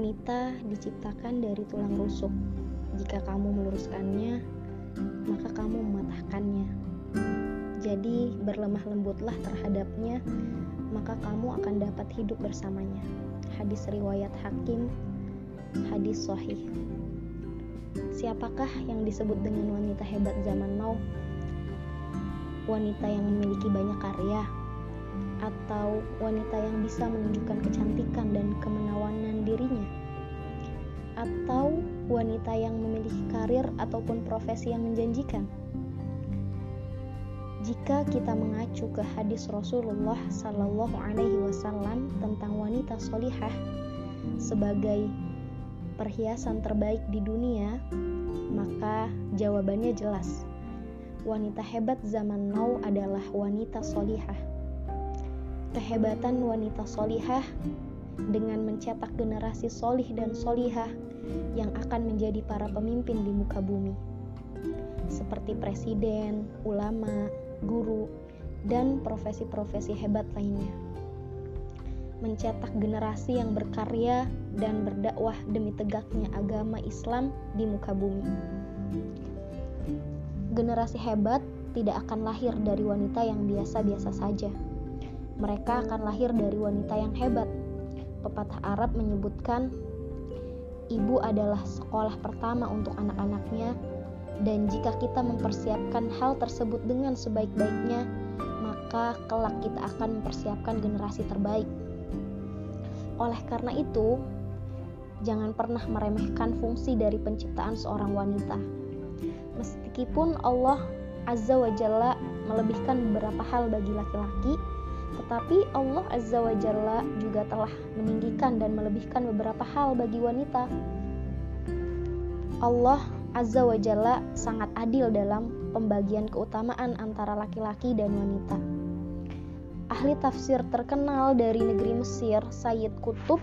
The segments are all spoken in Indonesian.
Wanita diciptakan dari tulang rusuk. Jika kamu meluruskannya, maka kamu mematahkannya. Jadi, berlemah lembutlah terhadapnya, maka kamu akan dapat hidup bersamanya. Hadis riwayat Hakim, hadis sahih. Siapakah yang disebut dengan wanita hebat zaman now? Wanita yang memiliki banyak karya, atau wanita yang bisa menunjukkan kecantikan dan kemenawanan wanita yang memiliki karir ataupun profesi yang menjanjikan. Jika kita mengacu ke hadis Rasulullah Sallallahu Alaihi Wasallam tentang wanita solihah sebagai perhiasan terbaik di dunia, maka jawabannya jelas. Wanita hebat zaman now adalah wanita solihah kehebatan wanita solihah dengan mencetak generasi solih dan solihah yang akan menjadi para pemimpin di muka bumi seperti presiden, ulama, guru, dan profesi-profesi hebat lainnya. Mencetak generasi yang berkarya dan berdakwah demi tegaknya agama Islam di muka bumi. Generasi hebat tidak akan lahir dari wanita yang biasa-biasa saja mereka akan lahir dari wanita yang hebat. Pepatah Arab menyebutkan, ibu adalah sekolah pertama untuk anak-anaknya, dan jika kita mempersiapkan hal tersebut dengan sebaik-baiknya, maka kelak kita akan mempersiapkan generasi terbaik. Oleh karena itu, jangan pernah meremehkan fungsi dari penciptaan seorang wanita. Meskipun Allah Azza wa Jalla melebihkan beberapa hal bagi laki-laki, tetapi Allah Azza wa Jalla juga telah meninggikan dan melebihkan beberapa hal bagi wanita. Allah Azza wa Jalla sangat adil dalam pembagian keutamaan antara laki-laki dan wanita. Ahli tafsir terkenal dari negeri Mesir, Sayyid Kutub,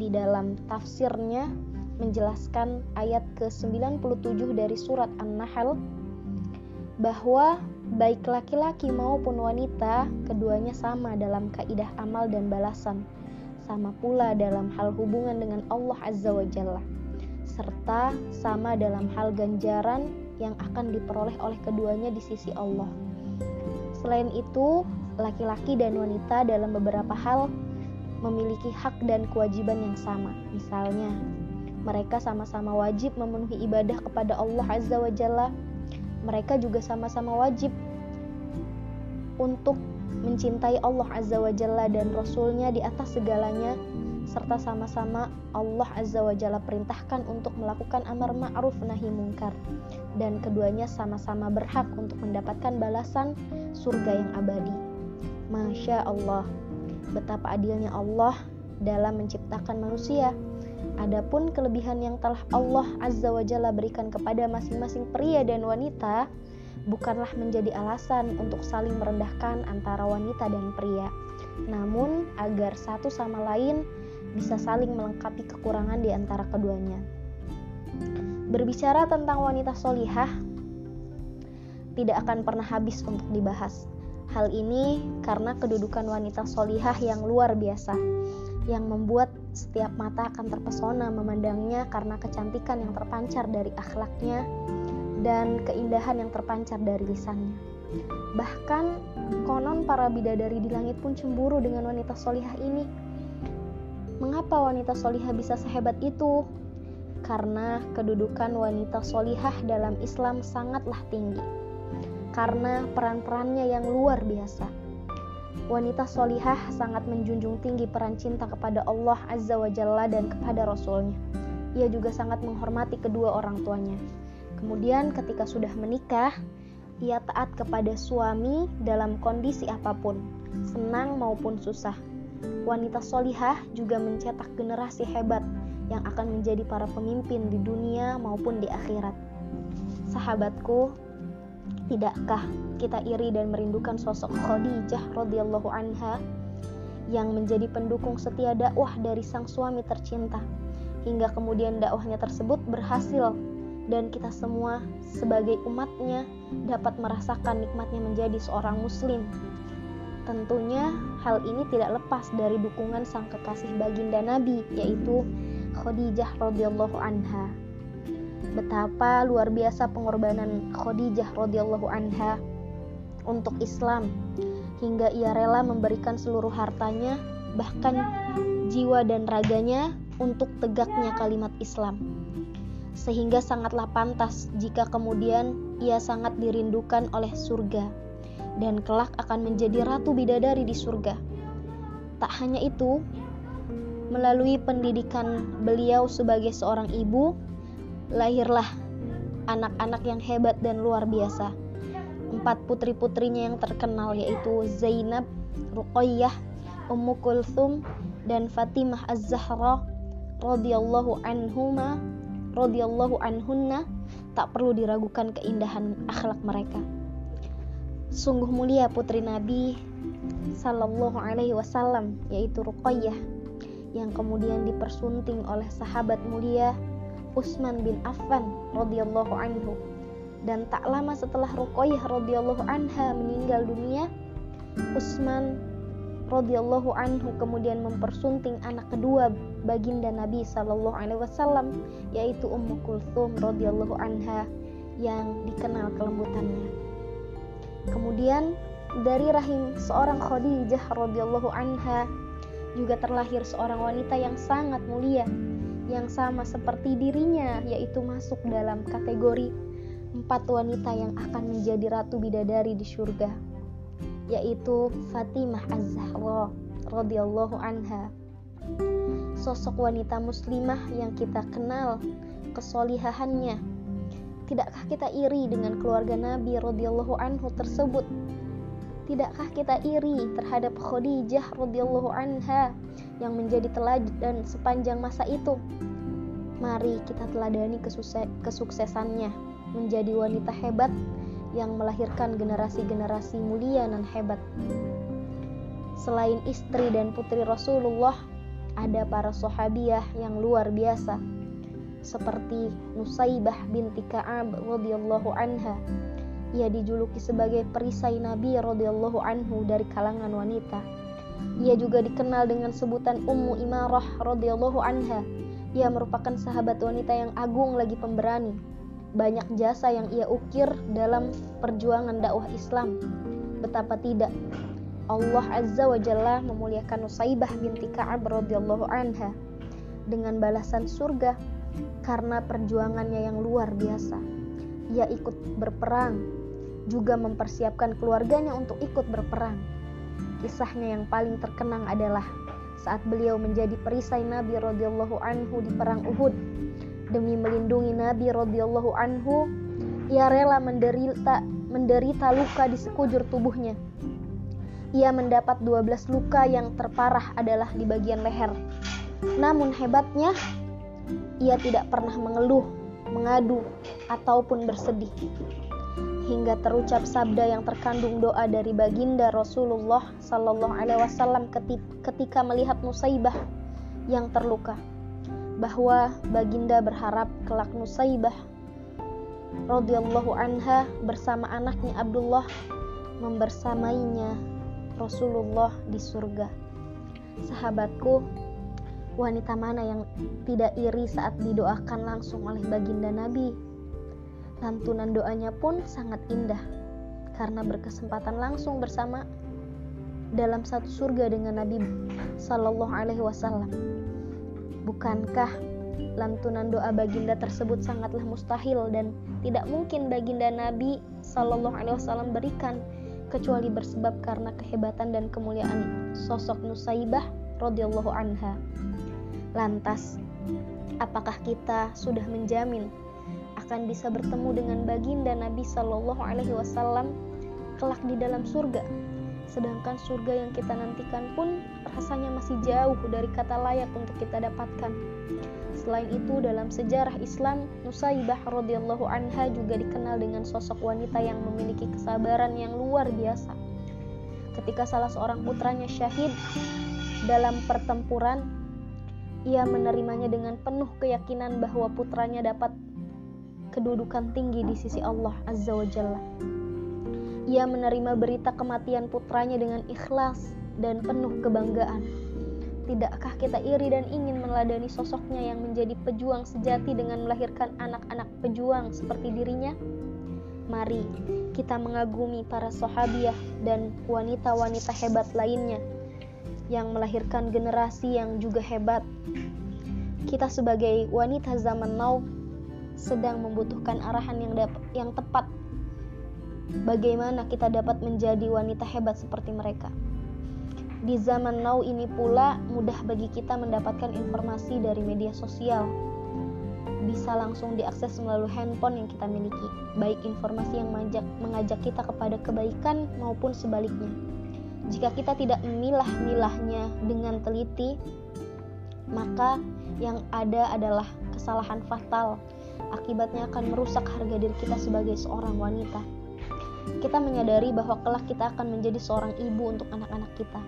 di dalam tafsirnya menjelaskan ayat ke-97 dari surat An-Nahl bahwa baik laki-laki maupun wanita, keduanya sama dalam kaidah amal dan balasan, sama pula dalam hal hubungan dengan Allah Azza wa Jalla, serta sama dalam hal ganjaran yang akan diperoleh oleh keduanya di sisi Allah. Selain itu, laki-laki dan wanita dalam beberapa hal memiliki hak dan kewajiban yang sama. Misalnya, mereka sama-sama wajib memenuhi ibadah kepada Allah Azza wa Jalla mereka juga sama-sama wajib untuk mencintai Allah Azza wa Jalla dan Rasulnya di atas segalanya serta sama-sama Allah Azza wa Jalla perintahkan untuk melakukan amar ma'ruf nahi mungkar. Dan keduanya sama-sama berhak untuk mendapatkan balasan surga yang abadi. Masya Allah betapa adilnya Allah dalam menciptakan manusia Adapun kelebihan yang telah Allah Azza wa Jalla berikan kepada masing-masing pria dan wanita bukanlah menjadi alasan untuk saling merendahkan antara wanita dan pria, namun agar satu sama lain bisa saling melengkapi kekurangan di antara keduanya. Berbicara tentang wanita solihah, tidak akan pernah habis untuk dibahas. Hal ini karena kedudukan wanita solihah yang luar biasa, yang membuat setiap mata akan terpesona memandangnya karena kecantikan yang terpancar dari akhlaknya dan keindahan yang terpancar dari lisannya. Bahkan konon para bidadari di langit pun cemburu dengan wanita solihah ini. Mengapa wanita solihah bisa sehebat itu? Karena kedudukan wanita solihah dalam Islam sangatlah tinggi. Karena peran-perannya yang luar biasa Wanita solihah sangat menjunjung tinggi peran cinta kepada Allah Azza wa Jalla dan kepada Rasulnya. Ia juga sangat menghormati kedua orang tuanya. Kemudian ketika sudah menikah, ia taat kepada suami dalam kondisi apa pun, senang maupun susah. Wanita solihah juga mencetak generasi hebat yang akan menjadi para pemimpin di dunia maupun di akhirat. Sahabatku, Tidakkah kita iri dan merindukan sosok Khadijah radhiyallahu anha yang menjadi pendukung setia dakwah dari sang suami tercinta hingga kemudian dakwahnya tersebut berhasil dan kita semua sebagai umatnya dapat merasakan nikmatnya menjadi seorang muslim. Tentunya hal ini tidak lepas dari dukungan sang kekasih baginda Nabi yaitu Khadijah radhiyallahu anha. Betapa luar biasa pengorbanan Khadijah radhiyallahu anha untuk Islam hingga ia rela memberikan seluruh hartanya bahkan jiwa dan raganya untuk tegaknya kalimat Islam. Sehingga sangatlah pantas jika kemudian ia sangat dirindukan oleh surga dan kelak akan menjadi ratu bidadari di surga. Tak hanya itu, melalui pendidikan beliau sebagai seorang ibu, lahirlah anak-anak yang hebat dan luar biasa. Empat putri-putrinya yang terkenal yaitu Zainab, Ruqayyah, Ummu Kulthum, dan Fatimah Az-Zahra radhiyallahu anhuma radhiyallahu anhunna tak perlu diragukan keindahan akhlak mereka. Sungguh mulia putri Nabi Sallallahu Alaihi Wasallam yaitu Ruqayyah yang kemudian dipersunting oleh sahabat mulia Utsman bin Affan radhiyallahu anhu dan tak lama setelah Ruqayyah radhiyallahu anha meninggal dunia Utsman radhiyallahu anhu kemudian mempersunting anak kedua baginda Nabi sallallahu alaihi wasallam yaitu Ummu Kulthum radhiyallahu anha yang dikenal kelembutannya. Kemudian dari rahim seorang Khadijah radhiyallahu anha juga terlahir seorang wanita yang sangat mulia yang sama seperti dirinya yaitu masuk dalam kategori empat wanita yang akan menjadi ratu bidadari di surga yaitu Fatimah Az-Zahra radhiyallahu anha. Sosok wanita muslimah yang kita kenal kesolihahannya. Tidakkah kita iri dengan keluarga Nabi radhiyallahu anhu tersebut? Tidakkah kita iri terhadap Khadijah radhiyallahu anha yang menjadi teladan sepanjang masa itu? Mari kita teladani kesuksesannya menjadi wanita hebat yang melahirkan generasi-generasi mulia dan hebat. Selain istri dan putri Rasulullah, ada para sahabiah yang luar biasa seperti Nusaibah binti Ka'ab radhiyallahu anha. Ia dijuluki sebagai perisai Nabi radhiyallahu anhu dari kalangan wanita. Ia juga dikenal dengan sebutan Ummu Imarah radhiyallahu anha. Ia merupakan sahabat wanita yang agung lagi pemberani. Banyak jasa yang ia ukir dalam perjuangan dakwah Islam. Betapa tidak Allah Azza wa Jalla memuliakan Nusaibah binti Ka'ab radhiyallahu anha dengan balasan surga karena perjuangannya yang luar biasa. Ia ikut berperang, juga mempersiapkan keluarganya untuk ikut berperang. Kisahnya yang paling terkenang adalah saat beliau menjadi perisai Nabi radhiyallahu anhu di perang Uhud. Demi melindungi Nabi radhiyallahu anhu, ia rela menderita menderita luka di sekujur tubuhnya. Ia mendapat 12 luka yang terparah adalah di bagian leher. Namun hebatnya, ia tidak pernah mengeluh, mengadu, ataupun bersedih. Hingga terucap sabda yang terkandung doa dari baginda Rasulullah Sallallahu Alaihi Wasallam ketika melihat Nusaibah yang terluka, bahwa baginda berharap kelak Nusaibah radhiyallahu anha bersama anaknya Abdullah membersamainya Rasulullah di surga. Sahabatku, Wanita mana yang tidak iri saat didoakan langsung oleh baginda Nabi? Lantunan doanya pun sangat indah karena berkesempatan langsung bersama dalam satu surga dengan Nabi Sallallahu Alaihi Wasallam. Bukankah lantunan doa baginda tersebut sangatlah mustahil dan tidak mungkin baginda Nabi Sallallahu Alaihi Wasallam berikan kecuali bersebab karena kehebatan dan kemuliaan sosok Nusaibah radhiyallahu anha. Lantas, apakah kita sudah menjamin akan bisa bertemu dengan baginda Nabi Shallallahu Alaihi Wasallam kelak di dalam surga? Sedangkan surga yang kita nantikan pun rasanya masih jauh dari kata layak untuk kita dapatkan. Selain itu, dalam sejarah Islam, Nusaibah radhiyallahu anha juga dikenal dengan sosok wanita yang memiliki kesabaran yang luar biasa. Ketika salah seorang putranya syahid, dalam pertempuran, ia menerimanya dengan penuh keyakinan bahwa putranya dapat kedudukan tinggi di sisi Allah Azza wa Jalla. Ia menerima berita kematian putranya dengan ikhlas dan penuh kebanggaan. Tidakkah kita iri dan ingin meladani sosoknya yang menjadi pejuang sejati dengan melahirkan anak-anak pejuang seperti dirinya? Mari kita mengagumi para sahabiah dan wanita-wanita hebat lainnya yang melahirkan generasi yang juga hebat. Kita sebagai wanita zaman now sedang membutuhkan arahan yang yang tepat bagaimana kita dapat menjadi wanita hebat seperti mereka. Di zaman now ini pula mudah bagi kita mendapatkan informasi dari media sosial. Bisa langsung diakses melalui handphone yang kita miliki, baik informasi yang mengajak, mengajak kita kepada kebaikan maupun sebaliknya. Jika kita tidak memilah-milahnya dengan teliti, maka yang ada adalah kesalahan fatal. Akibatnya akan merusak harga diri kita sebagai seorang wanita. Kita menyadari bahwa kelak kita akan menjadi seorang ibu untuk anak-anak kita.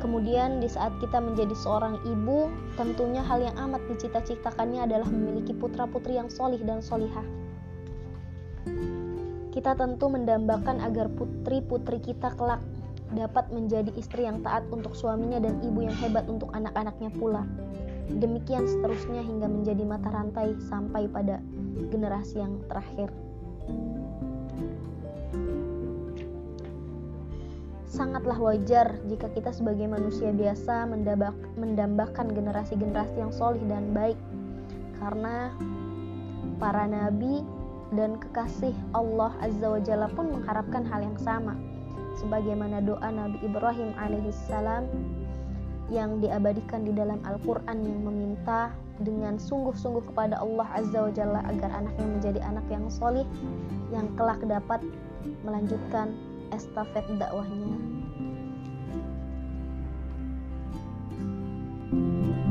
Kemudian di saat kita menjadi seorang ibu, tentunya hal yang amat dicita-citakannya adalah memiliki putra-putri yang solih dan solihah. Kita tentu mendambakan agar putri-putri kita kelak dapat menjadi istri yang taat untuk suaminya dan ibu yang hebat untuk anak-anaknya pula. Demikian seterusnya hingga menjadi mata rantai sampai pada generasi yang terakhir. sangatlah wajar jika kita sebagai manusia biasa mendambakan generasi-generasi yang solih dan baik karena para nabi dan kekasih Allah Azza wa Jalla pun mengharapkan hal yang sama sebagaimana doa Nabi Ibrahim alaihissalam yang diabadikan di dalam Al-Quran yang meminta dengan sungguh-sungguh kepada Allah Azza wa Jalla agar anaknya menjadi anak yang solih yang kelak dapat melanjutkan estafet dakwahnya. thank you